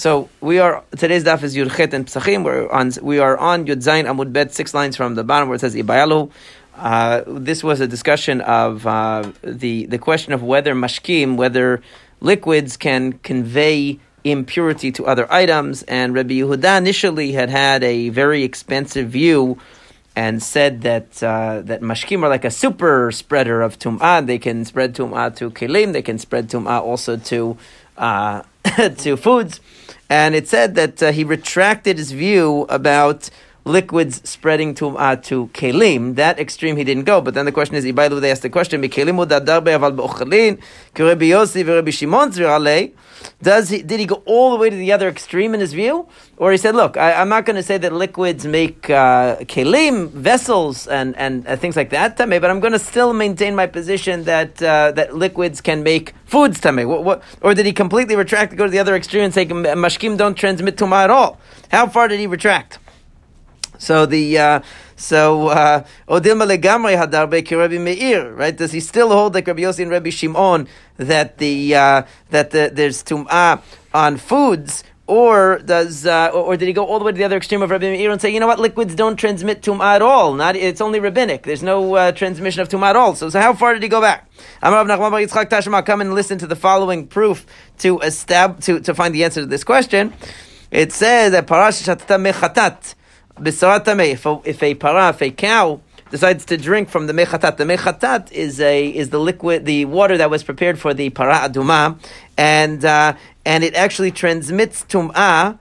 So we are today's daf is Yudchet and Psachim. We're on we are on Yud Zayin Amud Bet, six lines from the bottom where it says Ibayalu. Uh, this was a discussion of uh, the the question of whether mashkim, whether liquids can convey impurity to other items, and Rabbi Yehuda initially had had a very expensive view and said that uh, that mashkim are like a super spreader of tum'ah. They can spread tum'ah to kelim. They can spread tum'ah also to uh, to foods. And it said that uh, he retracted his view about liquids spreading to uh, to kelim. That extreme he didn't go. But then the question is, Ibailu, they asked the question, does he, did he go all the way to the other extreme in his view? Or he said, look, I, am not going to say that liquids make uh, kelim, vessels, and, and uh, things like that tame, but I'm going to still maintain my position that uh, that liquids can make foods tame. What, what, or did he completely retract to go to the other extreme and say mashkim don't transmit tuma at all? How far did he retract? So the uh, so uh, Odilma legamri hadarbe Rabbi Meir, right? Does he still hold like Rabbi Yossi and Rabbi Shimon that the uh, that the, there's tum'ah on foods? Or does, uh, or, did he go all the way to the other extreme of Rabbi Meir and say, you know what, liquids don't transmit tum'ah at all? Not, it's only rabbinic. There's no uh, transmission of tum'ah at all. So, so how far did he go back? Come and listen to the following proof to estab- to, to find the answer to this question. It says that parash mechatat if a, if a para, if a cow decides to drink from the mechatat, the mechatat is a is the liquid, the water that was prepared for the para aduma, and uh, and it actually transmits tum'ah.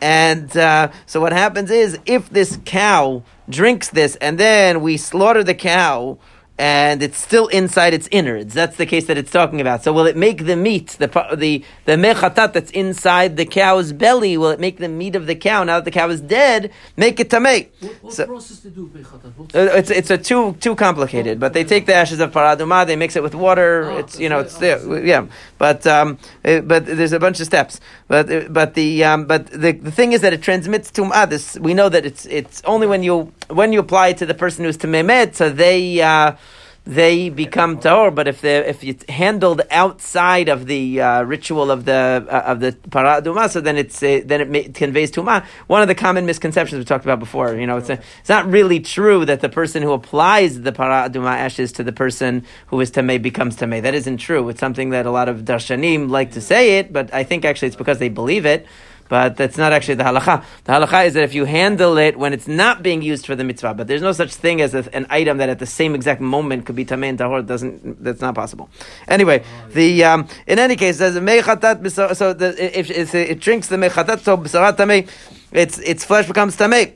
And uh, so what happens is, if this cow drinks this, and then we slaughter the cow, and it's still inside its innards. That's the case that it's talking about. So will it make the meat, the the the mechatat that's inside the cow's belly, will it make the meat of the cow now that the cow is dead, make it tamei? What, what so, process to do mechatat? Uh, it's it's a too too complicated, but they take the ashes of paraduma, they mix it with water. Oh, it's you know it's there, yeah. But um, it, uh, but there's a bunch of steps. But uh, but the um, but the, the thing is that it transmits tum'ah. This we know that it's it's only when you when you apply it to the person who's to memed, so they. Uh, they become tahor. But if they if it's handled outside of the uh, ritual of the uh, of the paraduma, so then it's uh, then it, may, it conveys tumah. One of the common misconceptions we talked about before, you know, it's a, it's not really true that the person who applies the paraduma ashes to the person who is tamei becomes tamei. That isn't true. It's something that a lot of darshanim like to say it, but I think actually it's because they believe it but that's not actually the halacha. The halacha is that if you handle it when it's not being used for the mitzvah, but there's no such thing as a, an item that at the same exact moment could be tamei and tahor. Doesn't that's not possible. Anyway, the um, in any case, a mechatat. So the, if, if, it drinks the mechatat, so b'sarat tamei, its its flesh becomes tamei.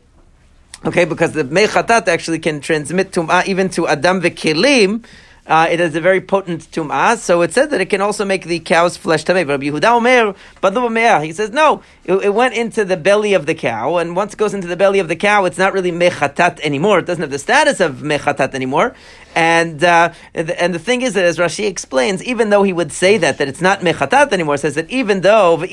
Okay, because the mechatat actually can transmit tum'ah even to adam v'kelim uh, it is a very potent tum'ah. So it says that it can also make the cow's flesh tamei. Rabbi Yehuda Omer, but he says no. It, it, went into the belly of the cow, and once it goes into the belly of the cow, it's not really mechatat anymore. It doesn't have the status of mechatat anymore. And uh, and the thing is that as Rashi explains, even though he would say that that it's not mechatat anymore, says that even though right.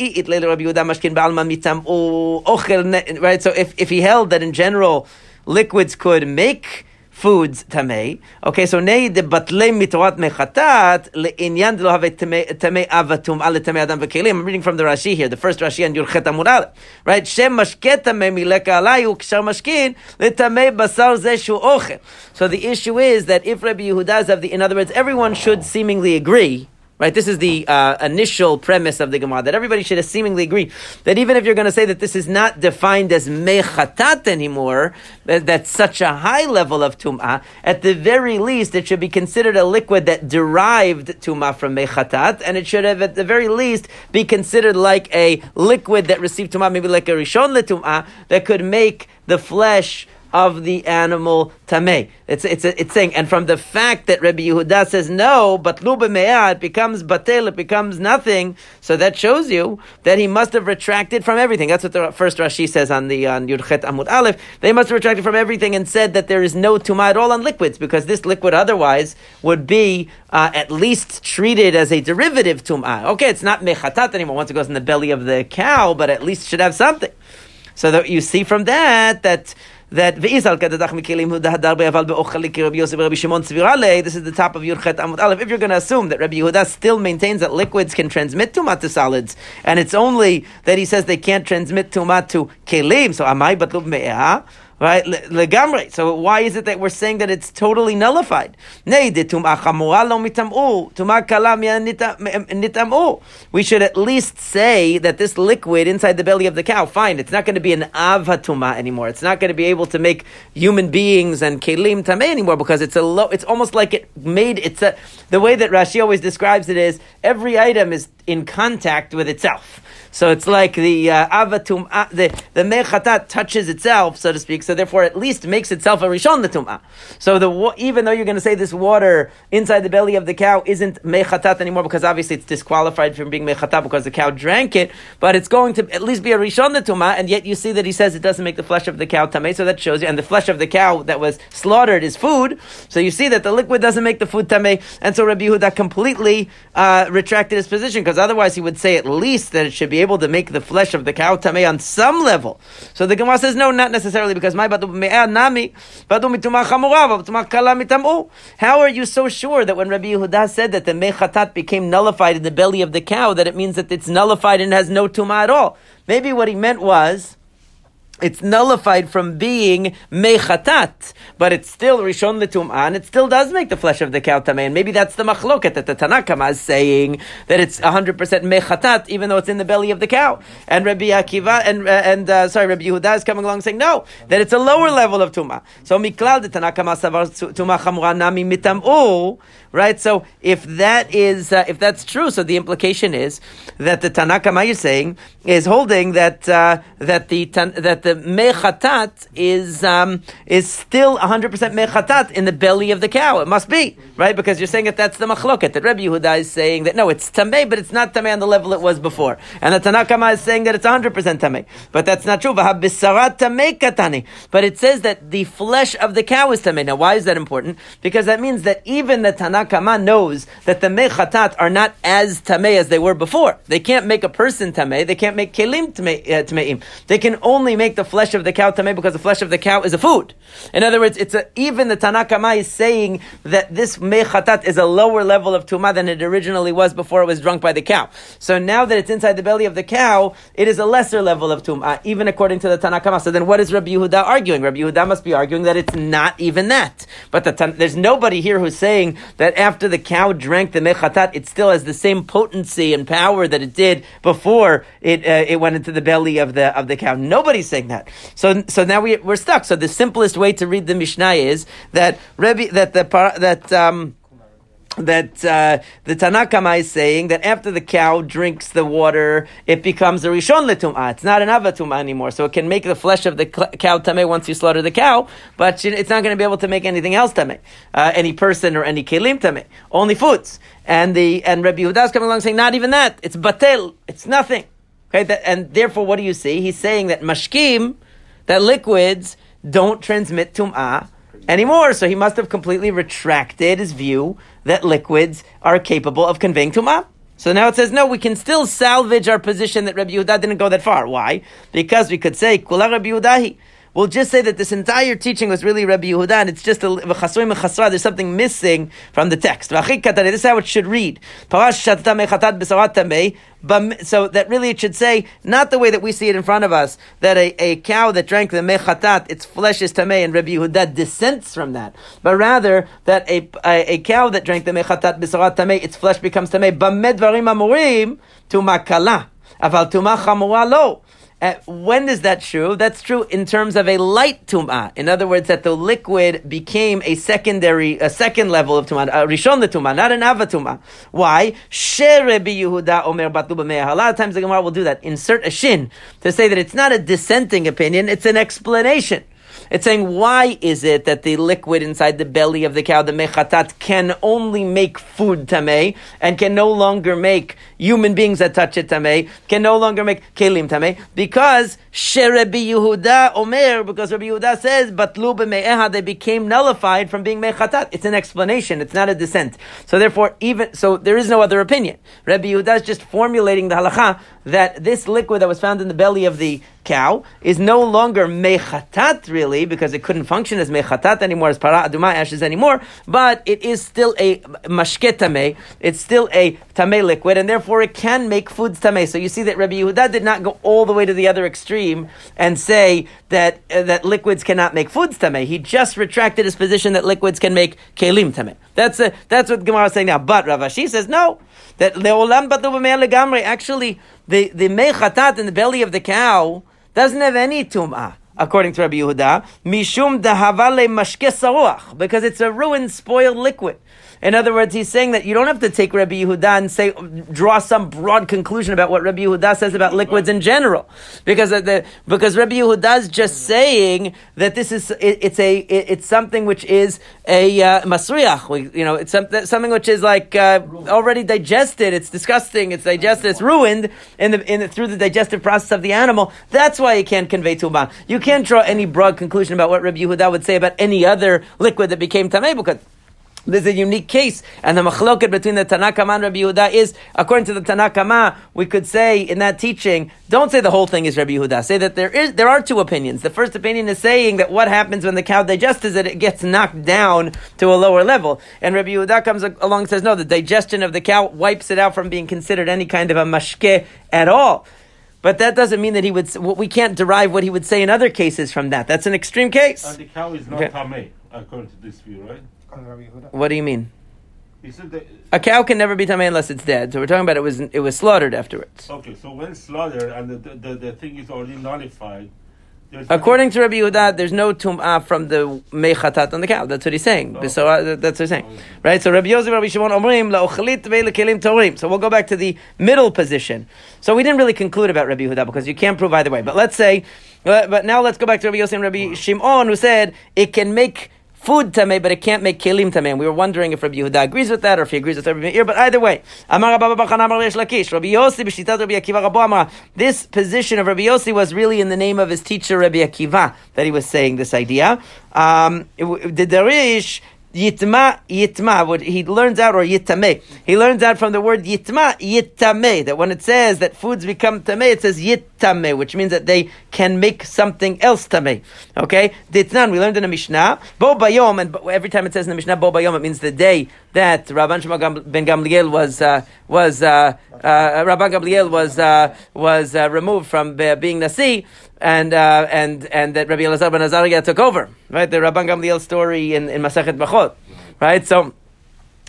So if if he held that in general liquids could make foods tamei. Okay, so nei de batle mitorat mechatat leinyan lo have tamei avatum ale tamei adam v'kelim. I'm reading from the Rashi here, the first Rashi and Yudchet Amurad. Right, shem mashket tamei mileka alayu kshar mashkin letamei basar zeshu ochel. So the issue is that if Rabbi Yehuda have the, in other words, everyone should seemingly agree Right? This is the uh, initial premise of the Gemara that everybody should seemingly agree that even if you're going to say that this is not defined as mechatat anymore, that, that's such a high level of tum'ah, at the very least it should be considered a liquid that derived tum'ah from mechatat, and it should have at the very least be considered like a liquid that received tum'ah, maybe like a rishon letum'ah, that could make the flesh of the animal tamei. It's, it's, it's saying, and from the fact that Rabbi Yehuda says no, but luba it becomes batel, it becomes nothing. So that shows you that he must have retracted from everything. That's what the first Rashi says on the on Yudchet Amud Aleph. They must have retracted from everything and said that there is no tumah at all on liquids because this liquid otherwise would be uh, at least treated as a derivative tumah. Okay, it's not mechatat anymore once it goes in the belly of the cow, but at least should have something. So that you see from that that that ve'izal kadadach mikelim hu dahadar be'aval be'ochali ki Rabbi Yossi Rabbi Shimon Tzvirale. This is the top of Yudchet Amud Aleph. If you're going to assume that Rabbi Yehuda still maintains that liquids can transmit tumat to solids, and it's only that he says they can't transmit tumat to kelim, so amai batlub me'ah right? Legamre. So why is it that we're saying that it's totally nullified? We should at least say that this liquid inside the belly of the cow, fine, it's not going to be an avatuma anymore. It's not going to be able to make human beings and kelim tameh anymore because it's a low, it's almost like it made, it's a, the way that Rashi always describes it is every item is in contact with itself. So it's like the uh, avatum, uh, the the mechatat touches itself, so to speak. So therefore, at least makes itself a rishon the tumah. So the even though you're going to say this water inside the belly of the cow isn't mechatat anymore because obviously it's disqualified from being mechatat because the cow drank it, but it's going to at least be a rishon the tumah. And yet you see that he says it doesn't make the flesh of the cow tameh. So that shows you, and the flesh of the cow that was slaughtered is food. So you see that the liquid doesn't make the food tameh. And so Rabbi Yehuda completely uh, retracted his position because otherwise he would say at least that it should be able to make the flesh of the cow tamei on some level. So the Gemara says no, not necessarily because my nami How are you so sure that when Rabbi Yehuda said that the mechatat became nullified in the belly of the cow, that it means that it's nullified and has no tumah at all? Maybe what he meant was it's nullified from being mechatat, but it's still rishon letum'ah, and it still does make the flesh of the cow tamei. And maybe that's the machloket that the Tanakama is saying that it's 100% mechatat, even though it's in the belly of the cow. And Rabbi Akiva and uh, and uh, sorry, Rabbi Yehuda is coming along saying no, that it's a lower level of tumah. So miklal the Tanakama savar tumah chamura nami mitam'u. Right. So if that is uh, if that's true, so the implication is that the Tanakama is saying is holding that uh, that the that the mechatat is um, is still 100% mechatat in the belly of the cow. It must be, right? Because you're saying that that's the machloket. That Rabbi Yehuda is saying that no, it's tamei, but it's not tamei on the level it was before. And the Tanakama is saying that it's 100% tamei. But that's not true. But it says that the flesh of the cow is tamei. Now, why is that important? Because that means that even the Tanakama knows that the mechatat are not as tamei as they were before. They can't make a person tamei. They can't make kelim tameim. Uh, they can only make the flesh of the cow tamei because the flesh of the cow is a food. In other words, it's a, even the Tanakama is saying that this mechatat is a lower level of tumah than it originally was before it was drunk by the cow. So now that it's inside the belly of the cow, it is a lesser level of tumah, even according to the Tanakama. So then what is Rabbi Yehuda arguing? Rabbi Yehuda must be arguing that it's not even that. But the, there's nobody here who's saying that after the cow drank the mechatat, it still has the same potency and power that it did before it, uh, it went into the belly of the, of the cow. Nobody's saying that. So, so now we, we're stuck. So the simplest way to read the Mishnah is that Rebbe, that the, that, um, that uh, the Tanakama is saying that after the cow drinks the water, it becomes a rishon letumah. It's not an avatumah anymore, so it can make the flesh of the cow tameh once you slaughter the cow, but it's not going to be able to make anything else tameh, uh, any person or any kelim tameh, only foods. And the and Rabbi Yehuda is coming along saying not even that. It's batel. It's nothing. Okay, that, and therefore, what do you see? He's saying that mashkim, that liquids don't transmit tum'ah anymore. So he must have completely retracted his view that liquids are capable of conveying tum'ah. So now it says, no, we can still salvage our position that Rabbi Yehuda didn't go that far. Why? Because we could say, Kula Rabbi Yehudahi. We'll just say that this entire teaching was really Rabbi Yehuda, and it's just a. There's something missing from the text. This is how it should read. So that really it should say not the way that we see it in front of us that a, a cow that drank the mechatat, its flesh is tamei, and Rabbi Yehuda dissents from that, but rather that a, a, a cow that drank the mechatat b'sarat tamei, its flesh becomes tamei. Bamed dvarim amurim to makala, aval tuma chamura lo. Uh, when is that true? That's true in terms of a light tum'ah. In other words, that the liquid became a secondary, a second level of tum'ah, a rishon the tum'ah, not an ava tum'ah. Why? Omer A lot of times the Gemara will do that. Insert a shin to say that it's not a dissenting opinion, it's an explanation. It's saying, why is it that the liquid inside the belly of the cow, the mechatat, can only make food tameh and can no longer make human beings that touch it tameh, can no longer make kelim tameh? Because Sherebi Yehuda Omer, because Rabbi Yehuda says, but me'eha, they became nullified from being mechatat. It's an explanation. It's not a dissent. So therefore, even, so there is no other opinion. Rabbi Yehuda is just formulating the halacha that this liquid that was found in the belly of the cow is no longer mechatat, really really, because it couldn't function as mechatat anymore, as para aduma ashes anymore, but it is still a mashket tameh. It's still a tameh liquid, and therefore it can make foods tameh. So you see that Rabbi Yehuda did not go all the way to the other extreme and say that uh, that liquids cannot make foods tameh. He just retracted his position that liquids can make kelim tameh. That's a, that's what Gemara is saying now. But Rav Ashi says no. That leolam batu legamri. Actually, the the mechatat in the belly of the cow doesn't have any tum'ah according to Rabbi Yehuda, mishum dahavale mashke saruach, because it's a ruined, spoiled liquid. In other words, he's saying that you don't have to take Rabbi Yehuda and say draw some broad conclusion about what Rabbi Yehuda says about liquids in general, because the because Rabbi Yehuda is just saying that this is it, it's a it, it's something which is a uh, masriach. You know, it's something something which is like uh, already digested. It's disgusting. It's digested. It's ruined in the in the, through the digestive process of the animal. That's why you can't convey tumah. You can't draw any broad conclusion about what Rabbi Yehuda would say about any other liquid that became tamei because there's a unique case, and the machloket between the Tanakama and Rabbi Yehuda is, according to the Tanakama, we could say in that teaching, don't say the whole thing is Rabbi Yehuda. Say that there is there are two opinions. The first opinion is saying that what happens when the cow digests is that it gets knocked down to a lower level, and Rabbi Yehuda comes along and says, no, the digestion of the cow wipes it out from being considered any kind of a mashke at all. But that doesn't mean that he would. We can't derive what he would say in other cases from that. That's an extreme case. And the cow is not okay. tame, according to this view, right? What do you mean? a cow can never be tamei unless it's dead. So we're talking about it was it was slaughtered afterwards. Okay, so when slaughtered and the, the, the thing is already nullified. According to Rabbi Yehuda, there's no tum'ah from the mechatat on the cow. That's what he's saying. Oh. So uh, that's what he's saying, right? So Rabbi Yossi, Rabbi Shimon, Omrim la'ochalit ve'lekelim torim. So we'll go back to the middle position. So we didn't really conclude about Rabbi Yehuda because you can't prove either way. But let's say, but now let's go back to Rabbi Yossi and Rabbi Shimon, who said it can make food tameh, but it can't make kelim tameh. And we were wondering if Rabbi Yehuda agrees with that or if he agrees with Rabbi Meir. But either way. This position of Rabbi Yossi was really in the name of his teacher Rabbi Akiva that he was saying this idea. Um, the Darish Yitma, yitma, what he learns out, or yitame. He learns out from the word yitma, yitame, that when it says that foods become tame, it says yitame, which means that they can make something else tame. Okay? Ditnan, we learned in the Mishnah, bo bayom, and every time it says in the Mishnah bo bayom, it means the day that Rabban Shmuel ben Gamliel was, uh, was, uh, uh, Rabban Gamliel was, uh, was uh, removed from being Nasi and uh, and and that Rabbi Elazar ben Azariah took over, right? The Rabban Gamliel story in, in Masachet Brachot, right? So.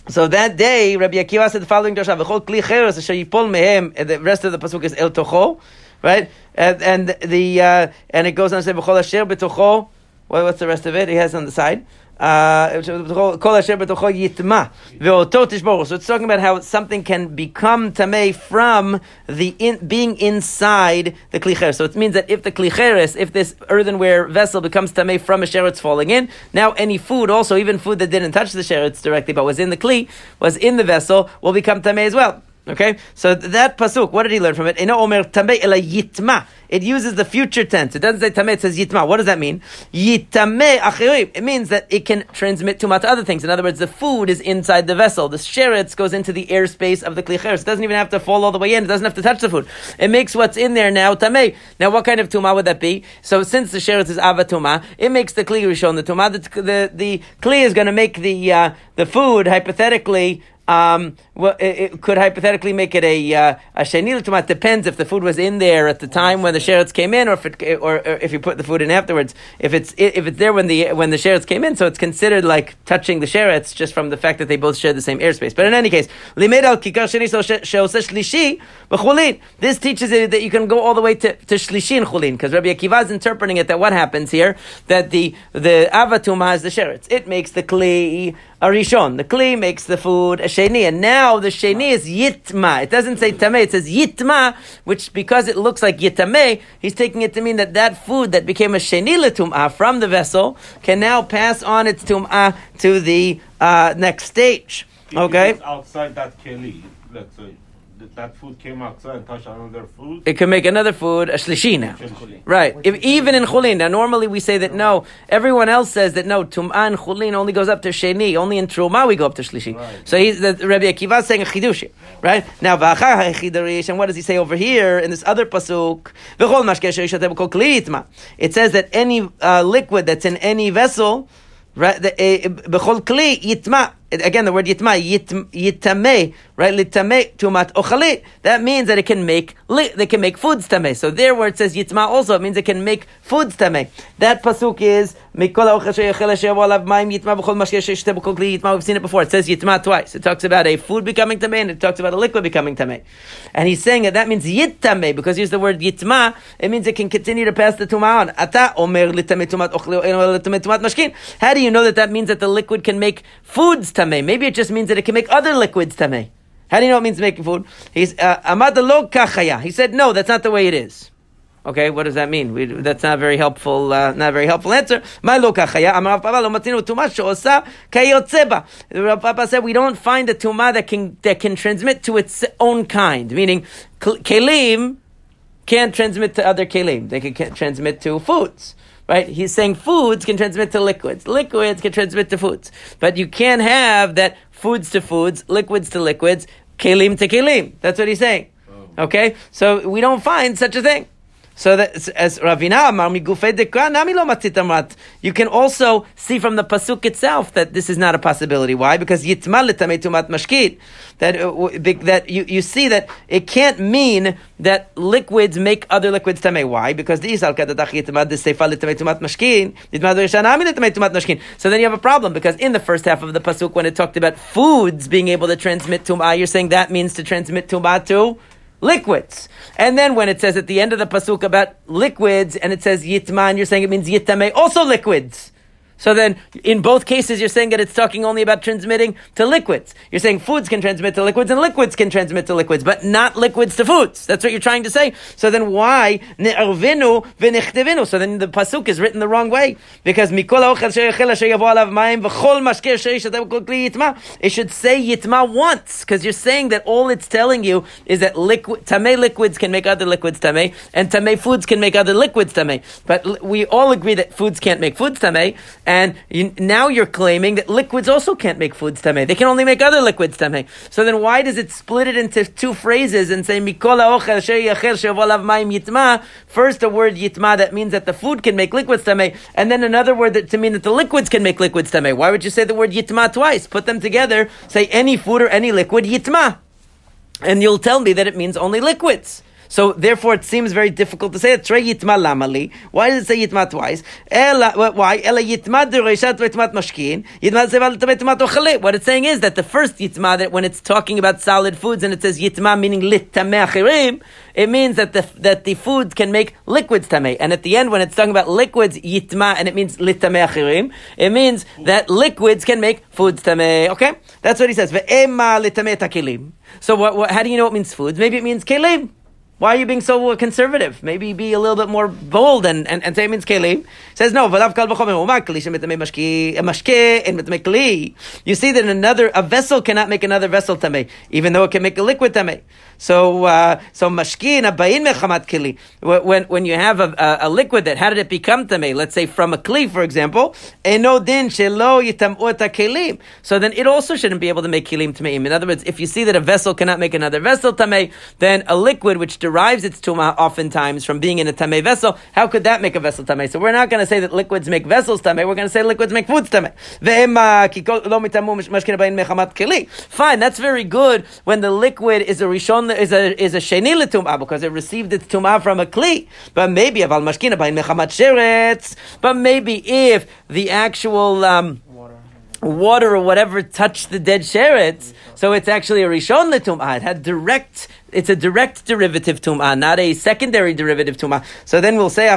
So that day, Rabbi Akiva said the following drasha: "V'chol kli cheres asher yipol mehem." And the rest of the pasuk is el tocho, right? And, and the uh, and it goes on to say "v'chol asher betocho." what's the rest of it? He has on the side. Uh, so it's talking about how something can become tamei from the in, being inside the klicheres. So it means that if the klicheres, if this earthenware vessel becomes tamei from a sheretz falling in, now any food, also even food that didn't touch the sheretz directly but was in the kli, was in the vessel, will become tamei as well. Okay, so that pasuk, what did he learn from it? omer. It uses the future tense. It doesn't say tameh, it says yitma. What does that mean? Yitame. It means that it can transmit tuma to other things. In other words, the food is inside the vessel. The sheretz goes into the airspace of the klicheres. It doesn't even have to fall all the way in. It doesn't have to touch the food. It makes what's in there now tameh. Now, what kind of tuma would that be? So, since the sheretz is avatuma, it makes the kli rishon the tuma. The, the, the kli is going to make the uh, the food hypothetically um, well, it, it, could hypothetically make it a uh, a shenil tumat. Depends if the food was in there at the time when the sheretz came in, or if it, or, or, if you put the food in afterwards. If it's if it's there when the when the sheretz came in, so it's considered like touching the sheretz just from the fact that they both share the same airspace. But in any case, limed al kikar sheni shlishi. This teaches it that you can go all the way to to shlishi and chulin because Rabbi Akiva is interpreting it that what happens here that the the avatum has the sheretz. It makes the kli Arishon. The Kli makes the food a Sheni, and now the Sheni is Yitma. It doesn't say Tameh, it says Yitma, which because it looks like Yitameh, he's taking it to mean that that food that became a Sheni Tum'ah from the vessel can now pass on its Tum'ah to the uh, next stage. Okay? outside that Keli, let's say that, food came outside and touched another food. It can make another food a shlishina. Right. If, even in chulin. Now, normally we say that no. Everyone else says that no. Tum'an chulin only goes up to sheni. Only in truma we go up to shlishi. Right. So he's the Rabbi Akiva is saying a chidush. Right now. And what does he say over here in this other pasuk? V'chol mashkeh she'yishatev kol kli yitma. It says that any uh, liquid that's in any vessel. Right, the, yitma. Again, the word yitma, yit, yitame, right? Litame tumat ochali. That means that it can make they can make foods tame. So there, where it says yitma, also it means it can make foods tame. That pasuk is mikol. We've seen it before. It says yitma twice. It talks about a food becoming tame and it talks about a liquid becoming tame. And he's saying that that means yitame because he here's the word yitma. It means it can continue to pass the tuma on. Ata omer litame tumat ochli tumat mashkin. How do you know that that means that the liquid can make foods tame? Maybe it just means that it can make other liquids tame. How do you know it means making food? He's uh, amad lo kachaya. He said no, that's not the way it is. Okay, what does that mean? We, that's not a very helpful, uh, not a very helpful answer. My lo kachaya. Amar Papa lo matinu tuma sheosa kayotzeba. Rav Papa said we don't find a tuma that can that can transmit to its own kind. Meaning, kelim can't transmit to other kelim. They can transmit to foods. Right? He's saying foods can transmit to liquids. Liquids can transmit to foods. But you can't have that foods to foods, liquids to liquids, kelim to kelim. That's what he's saying. Oh. Okay? So we don't find such a thing. So that as Ravina Amar migufei. You can also see from the pasuk itself that this is not a possibility. Why? Because yitma l'tamei tumat mashkit. That uh, that you, you see that it can't mean that liquids make other liquids tamei. Why? Because the isal kadadach yitma the seifa l'tamei tumat mashkin. Yitma d'rishan tumat mashkin. So then you have a problem because in the first half of the pasuk when it talked about foods being able to transmit tumah, you're saying that means to transmit tumah to liquids. And then when it says at the end of the pasuk about liquids, and it says yitman, you're saying it means yitame, also liquids. So then, in both cases, you're saying that it's talking only about transmitting to liquids. You're saying foods can transmit to liquids and liquids can transmit to liquids, but not liquids to foods. That's what you're trying to say. So then, why ne'arvinu v'nechtevinu? So then the pasuk is written the wrong way because mikol. It should say yitma once because you're saying that all it's telling you is that liquid tamei liquids can make other liquids tamei and tamei foods can make other liquids tamei. But we all agree that foods can't make foods tamei, and you, now you're claiming that liquids also can't make foods tamei. They can only make other liquids tamei. So then why does it split it into two phrases and say mikol ha'ochel asher yachel she'yavo alav mayim yitma? First a word yitma that means that the food can make liquids tamei, and then another word that to mean that the liquids can make liquids tamei. Why would you say the word yitma twice? Put them together. Say any food or any liquid yitma and you'll tell me that it means only liquids. So therefore, it seems very difficult to say it. Why does it say yitma twice? Why? Ela yitma dereishat. What it's saying is that the first yitma, that when it's talking about solid foods and it says yitma meaning lit achirim, it means that the that the foods can make liquids tamei. And at the end, when it's talking about liquids yitma and it means lit achirim, it means that liquids can make foods tamei. Okay, that's what he says. So what, what? How do you know it means foods? Maybe it means kelim. Why are you being so uh, conservative? Maybe be a little bit more bold and, and, and say means kelim. Says no. You see that another a vessel cannot make another vessel tamei, even though it can make a liquid tamei. So uh, so mashki and abayin mechamat kli. When when you have a, a, a liquid that how did it become tamei? Let's say from a kli, for example, eno din shelo kelim. So then it also shouldn't be able to make kelim tameim. In other words, if you see that a vessel cannot make another vessel tamei, then a liquid which derives its tuma oftentimes from being in a tamei vessel, how could that make a vessel tamei? So we're not going to say that liquids make vessels tamei. We're going to say liquids make foods tamei. Fine, that's very good when the liquid is a rishon is a is a sheni because it received its tumah from a kli. But maybe aval mashkin abayin mechamat sheretz. But maybe if the actual um, water or whatever touched the dead sheretz, so it's actually a rishon letumah. It had direct. It's a direct derivative tumah, not a secondary derivative tumah. So then we'll say.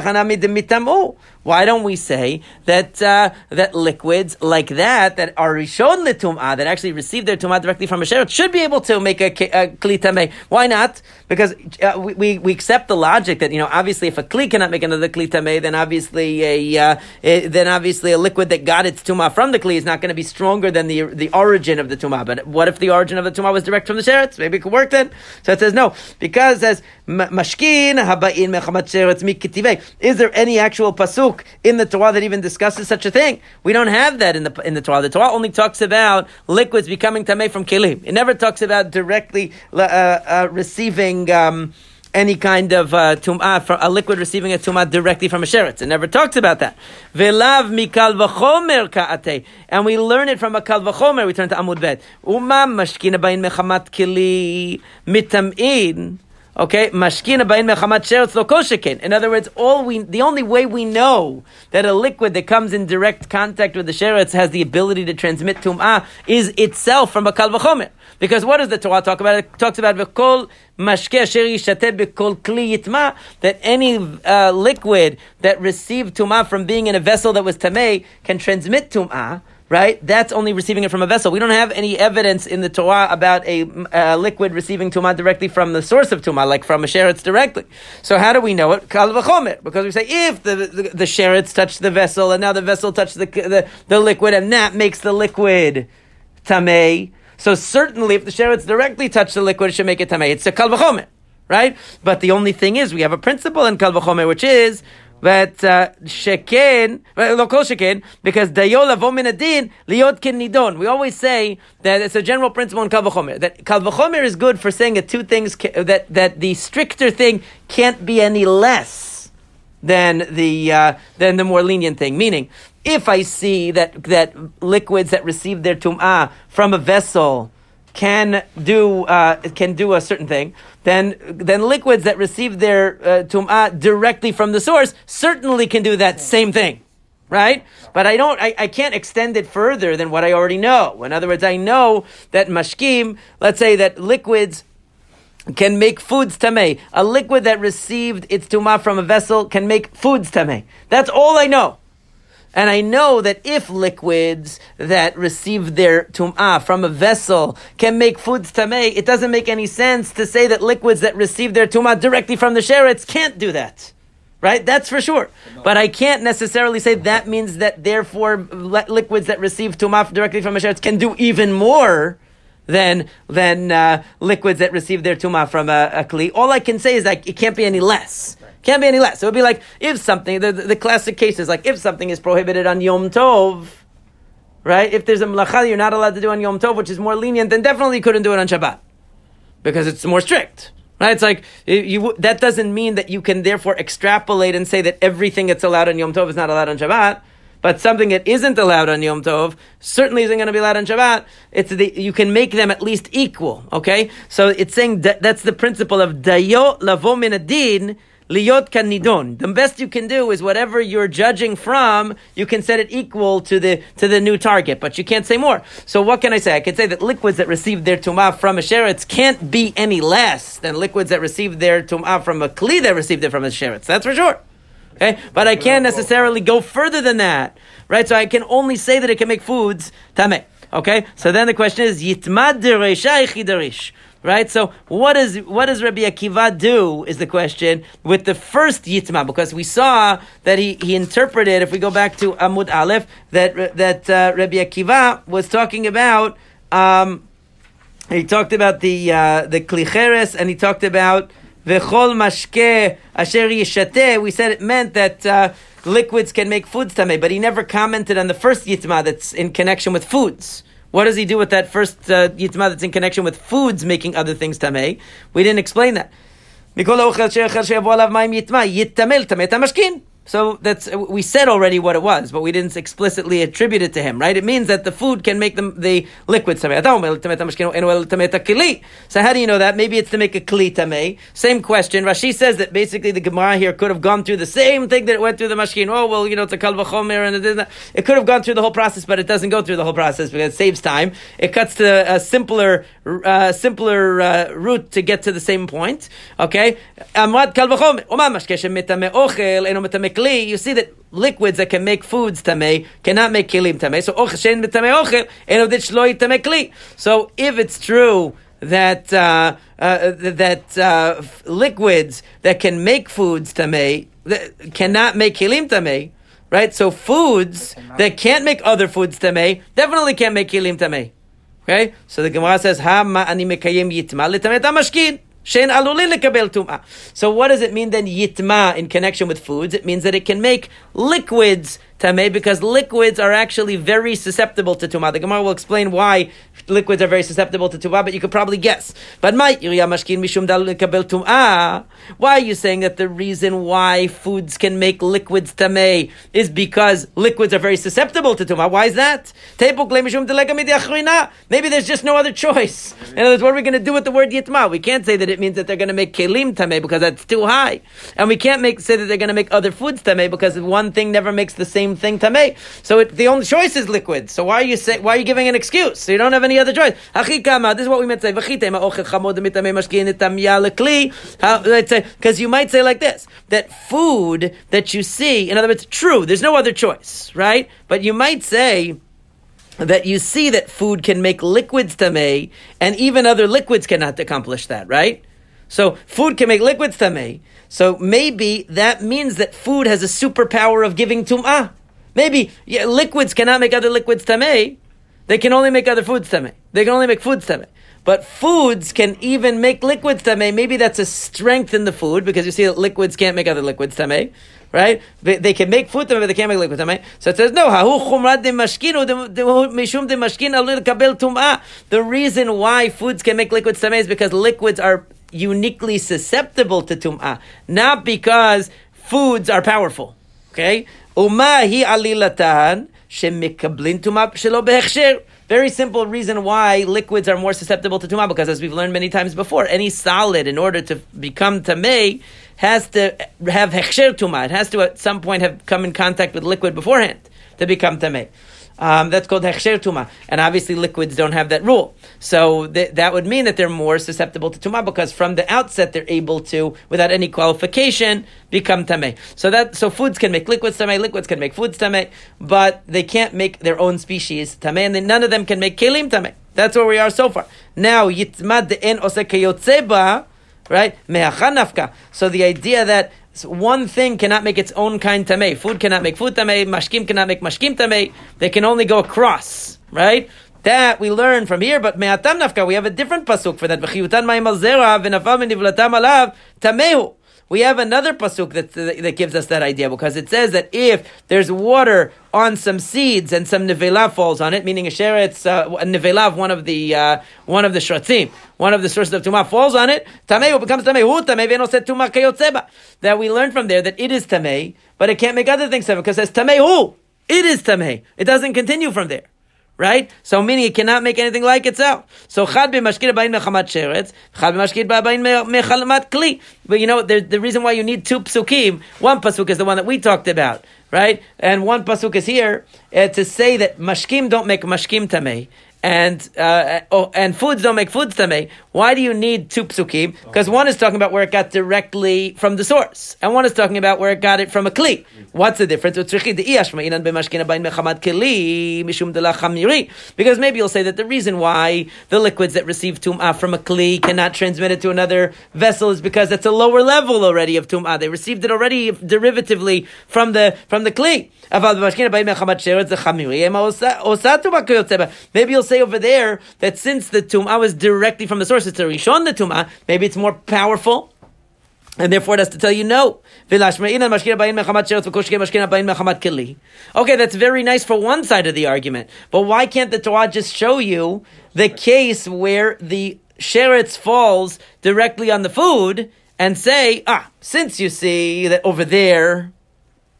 Why don't we say that uh, that liquids like that that are rishon letumah that actually receive their tumah directly from a sheretz should be able to make a, a kli tameh? Why not? Because uh, we, we we accept the logic that you know obviously if a kli cannot make another kli tameh, then obviously a uh, eh, then obviously a liquid that got its tumah from the kli is not going to be stronger than the the origin of the tumah. But what if the the origin of the tumah was direct from the sheretz. Maybe it could work then. So it says no, because as mashkin habain mechamat sheretz. Is there any actual pasuk in the Torah that even discusses such a thing? We don't have that in the in the Torah. The Torah only talks about liquids becoming tamei from kelim. It never talks about directly uh, uh, receiving. Um, any kind of uh, tum'ah, from a liquid receiving a tum'ah directly from a sheretz. It never talks about that. Velav mikal v'chomer ka'ate. And we learn it from a kal v'chomer. We turn to Amud Bet. Uma mashkina bain mechamat kili mitam'in. Okay, mashkina bain mechamat sheretz lo koshekin. In other words, all we, the only way we know that a liquid that comes in direct contact with the sheretz has the ability to transmit tum'ah is itself from a kal v'chomer. Because what does the Torah talk about? It talks about v'kol mashke asher yishateh b'kol kli yitma, that any uh, liquid that received tumah from being in a vessel that was tameh can transmit tumah right? That's only receiving it from a vessel. We don't have any evidence in the Torah about a, liquid receiving tumah directly from the source of tumah, like from a sheretz directly. So how do we know it? Kal because we say if the the, the sheretz touched the vessel and now the vessel touched the, the, the liquid and that makes the liquid tamei. so certainly, if the sheretz directly touch the liquid, it should make it tamei. It's a kal right? But the only thing is, we have a principle in kal which is uh, sheken, lo kol sheken, because dayo lavo min adin liot ken nidon. We always say that it's a general principle in kal v'chomer that kal v'chomer is good for saying that two things that that the stricter thing can't be any less than the uh, than the more lenient thing. Meaning, if I see that that liquids that receive their tum'ah from a vessel can do uh, can do a certain thing, then then liquids that receive their uh, tum'ah directly from the source certainly can do that same thing, right? But I don't, I, I can't extend it further than what I already know. In other words, I know that mashkim, let's say that liquids can make foods tameh. A liquid that received its tumah from a vessel can make foods tameh. That's all I know. And I know that if liquids that receive their tum'ah from a vessel can make foods tameh, it doesn't make any sense to say that liquids that receive their tum'ah directly from the sheretz can't do that. Right? That's for sure. But I can't necessarily say that means that therefore liquids that receive tum'ah directly from a sheretz can do even more than than uh, liquids that receive their tumah from a, a kli. All I can say is that it can't be any less. Can't be any less. So it would be like if something, the, the, the classic case is like if something is prohibited on Yom Tov, right? If there's a melacha you're not allowed to do on Yom Tov, which is more lenient, then definitely you couldn't do it on Shabbat because it's more strict. Right? It's like you, that doesn't mean that you can therefore extrapolate and say that everything that's allowed on Yom Tov is not allowed on Shabbat. But something that isn't allowed on Yom Tov certainly isn't going to be allowed on Shabbat. It's the, you can make them at least equal. Okay, so it's saying that, that's the principle of dayo lavo min adin Liot kanidon. The best you can do is whatever you're judging from, you can set it equal to the to the new target, but you can't say more. So what can I say? I can say that liquids that receive their tumah from a sheretz can't be any less than liquids that receive their tumah from a kli that received it from a sheretz. That's for sure. Okay, but I can't necessarily go further than that, right? So I can only say that it can make foods tameh. Okay, so then the question is yitmad derish Right? So what does what does Rabbi Akiva do is the question with the first Yitma because we saw that he, he interpreted if we go back to Amud Aleph that that uh, Rabbi Akiva was talking about um, he talked about the uh, the klicheres and he talked about v'chol mashke asher yishateh. We said it meant that uh, liquids can make foods tame, but he never commented on the first yitma that's in connection with foods. What does he do with that first uh, yitma that's in connection with foods making other things tamei? We didn't explain that. So that's we said already what it was, but we didn't explicitly attribute it to him, right? It means that the food can make them the liquid So how do you know that? Maybe it's to make a kli tamei. Same question. Rashi says that basically the Gemara here could have gone through the same thing that it went through the mashkin. Oh well, you know it's a kalva chomer and it, it could have gone through the whole process, but it doesn't go through the whole process because it saves time. It cuts to a simpler, uh, simpler uh, route to get to the same point. Okay, you see that liquids that can make foods tamei cannot make kilim tamei. So ochshen b'tamei ochel enodit shloi tamei kli. So if it's true that uh, uh, that uh, liquids that can make foods tamei cannot make kilim tamei, right? So foods that can't make other foods tamei definitely can't make kilim tamei. Okay, so the Gemara says, "Ha ma ani mekayim yitma litamet mashkin." Shein alulin lekabel. So what does it mean then yitma in connection with foods? It means that it can make liquids tameh because liquids are actually very susceptible to tumah. The Gemara will explain why liquids are very susceptible to tumah, but you could probably guess. But mishum. Why are you saying that the reason why foods can make liquids tameh is because liquids are very susceptible to tumah? Why is that? Maybe there's just no other choice. In other words, what are we going to do with the word yitma? We can't say that it means that they're going to make kelim tameh because that's too high, and we can't make say that they're going to make other foods tameh because one thing never makes the same thing tameh. So it, the only choice is liquid. So why are you say, why are you giving an excuse? So you don't have any other choice. This is what we meant to say. Because you might say like this that food that you see, in other words, true, there's no other choice, right? But you might say that you see that food can make liquids tameh, and even other liquids cannot accomplish that, right? So food can make liquids tameh. So maybe that means that food has a superpower of giving tum'ah. Maybe yeah, liquids cannot make other liquids tameh. They can only make other foods tameh. They can only make foods tameh. But foods can even make liquids tameh. Maybe that's a strength in the food because you see that liquids can't make other liquids tameh. Right? They, they, can make food tameh, but they can't make liquid tameh. So it says no. The reason why foods can make liquids tameh is because liquids are uniquely susceptible to tum'ah, not because foods are powerful. Okay? Shelo behechsher. Very simple reason why liquids are more susceptible to tumah, because as we've learned many times before, any solid, in order to become tameh, has to have hechsher tumah. It has to at some point have come in contact with liquid beforehand to become tameh. Um, that's called hechsher tuma, and obviously liquids don't have that rule. So th- that would mean that they're more susceptible to tuma because from the outset they're able to, without any qualification, become tameh. So that so foods can make liquids tameh, liquids can make foods tameh, but they can't make their own species tameh, and none of them can make kelim tameh. That's where we are so far. Now yitmad en osekayotzeba, right? Me'achanafka. So the idea that one thing cannot make its own kind tameh. Food cannot make food tameh. Mashkim cannot make mashkim tameh. They can only go across, right? That we learn from here, but me'atam nafka, we have a different pasuk for that. V'chiyutan ma'im al zera v'nafal min alav tamehu we have another pasuk that, that gives us that idea because it says that if there's water on some seeds and some nevela falls on it, meaning a sheretz, uh, nevela, one of the uh, one of the shratzim, one of the sources of tumah falls on it, tamei becomes tamei. Hu tamei v'eno set tumah kayotzeba. That we learn from there that it is tamei, but it can't make other things tamei because it says tamei hu. It is tamei. It doesn't continue from there right? So meaning it cannot make anything like itself. So chad b'mashkir b'ayin mechamat sheretz, chad b'mashkir b'ayin mechalamat kli. But you know, the, the reason why you need two psukim, one pasuk is the one that we talked about, right? And one pasuk is here uh, to say that mashkim don't make mashkim tamei, and uh, oh, and foods don't make foods tamei. Why do you need two psukim? Because one is talking about where it got directly from the source, and one is talking about where it got it from a kli. What's the difference? Because maybe you'll say that the reason why the liquids that receive tum'ah from a kli cannot transmit it to another vessel is because it's a lower level already of tum'ah. They received it already derivatively from the from the kli. Maybe you'll say over there that since the tum'ah was directly from the source, it's a rishon the tum'ah, maybe it's more powerful. And therefore, it has to tell you no. Okay, that's very nice for one side of the argument. But why can't the Torah just show you the case where the sheretz falls directly on the food and say, ah, since you see that over there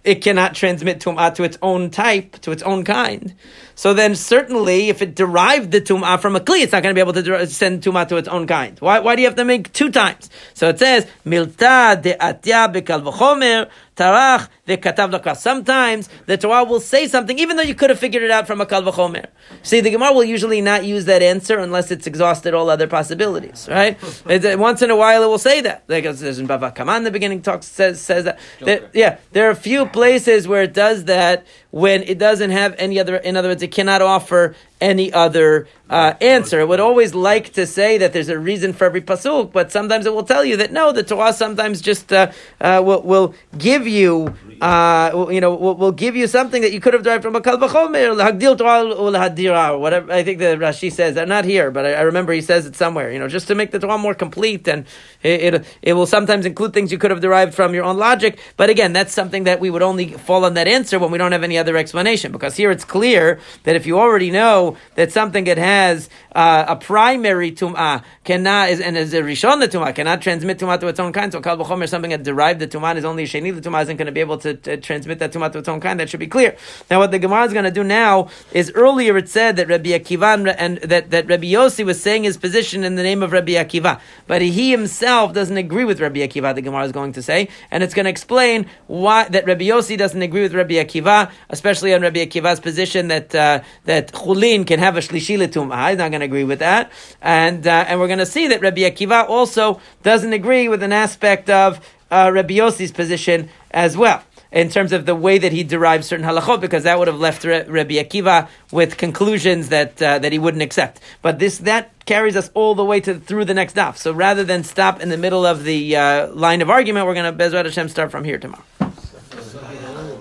it cannot transmit tum'ah to its own type, to its own kind. So then certainly if it derived the tum'ah from a kli, it's not going to be able to send tum'ah to its own kind. Why, why do you have to make two times? So it says, milta de atya bekal v'chomer, tarach katav lakra. Sometimes the Torah will say something, even though you could have figured it out from a kal v'chomer. See, the Gemara will usually not use that answer unless it's exhausted all other possibilities, right? once in a while it will say that. Like there's in Bava Kama in the beginning talks says says that. that. Yeah, there are a few places where it does that when it doesn't have any other. In other words, it cannot offer any other uh, answer. I would always like to say that there's a reason for every pasuk, but sometimes it will tell you that no, the Torah sometimes just uh, uh, will, will give you. Uh, you know, will, will give you something that you could have derived from a kal or whatever. I think the Rashi says. I'm not here, but I, I, remember he says it somewhere. You know, just to make the Torah more complete, and it, it, it will sometimes include things you could have derived from your own logic. But again, that's something that we would only fall on that answer when we don't have any other explanation. Because here it's clear that if you already know that something that has uh, a primary tum'ah cannot is and is a rishon the tum'ah cannot transmit tum'ah to its own kind. So kal v'chomer something that derived the tum'ah is only sheni the tum'ah isn't going to be able to, to, transmit that tum'ah to its own kind. That should be clear. Now what the Gemara is going to do now is earlier it said that Rabbi Akiva and that, that Rabbi Yossi was saying his position in the name of Rabbi Akiva, but he himself doesn't agree with Rabbi Akiva. The Gemara is going to say, and it's going to explain why that Rabbi Yossi doesn't agree with Rabbi Akiva, especially on Rabbi Akiva's position that uh, that chulin can have a shlishi tum'ah. He's not going to agree with that, and uh, and we're going to see that Rabbi Akiva also doesn't agree with an aspect of uh, Rabbi Yossi's position as well in terms of the way that he derives certain halachot, because that would have left Rabbi Akiva with conclusions that uh, that he wouldn't accept. But this that carries us all the way to through the next daf. So rather than stop in the middle of the uh, line of argument, we're going to Bezrat Hashem start from here tomorrow.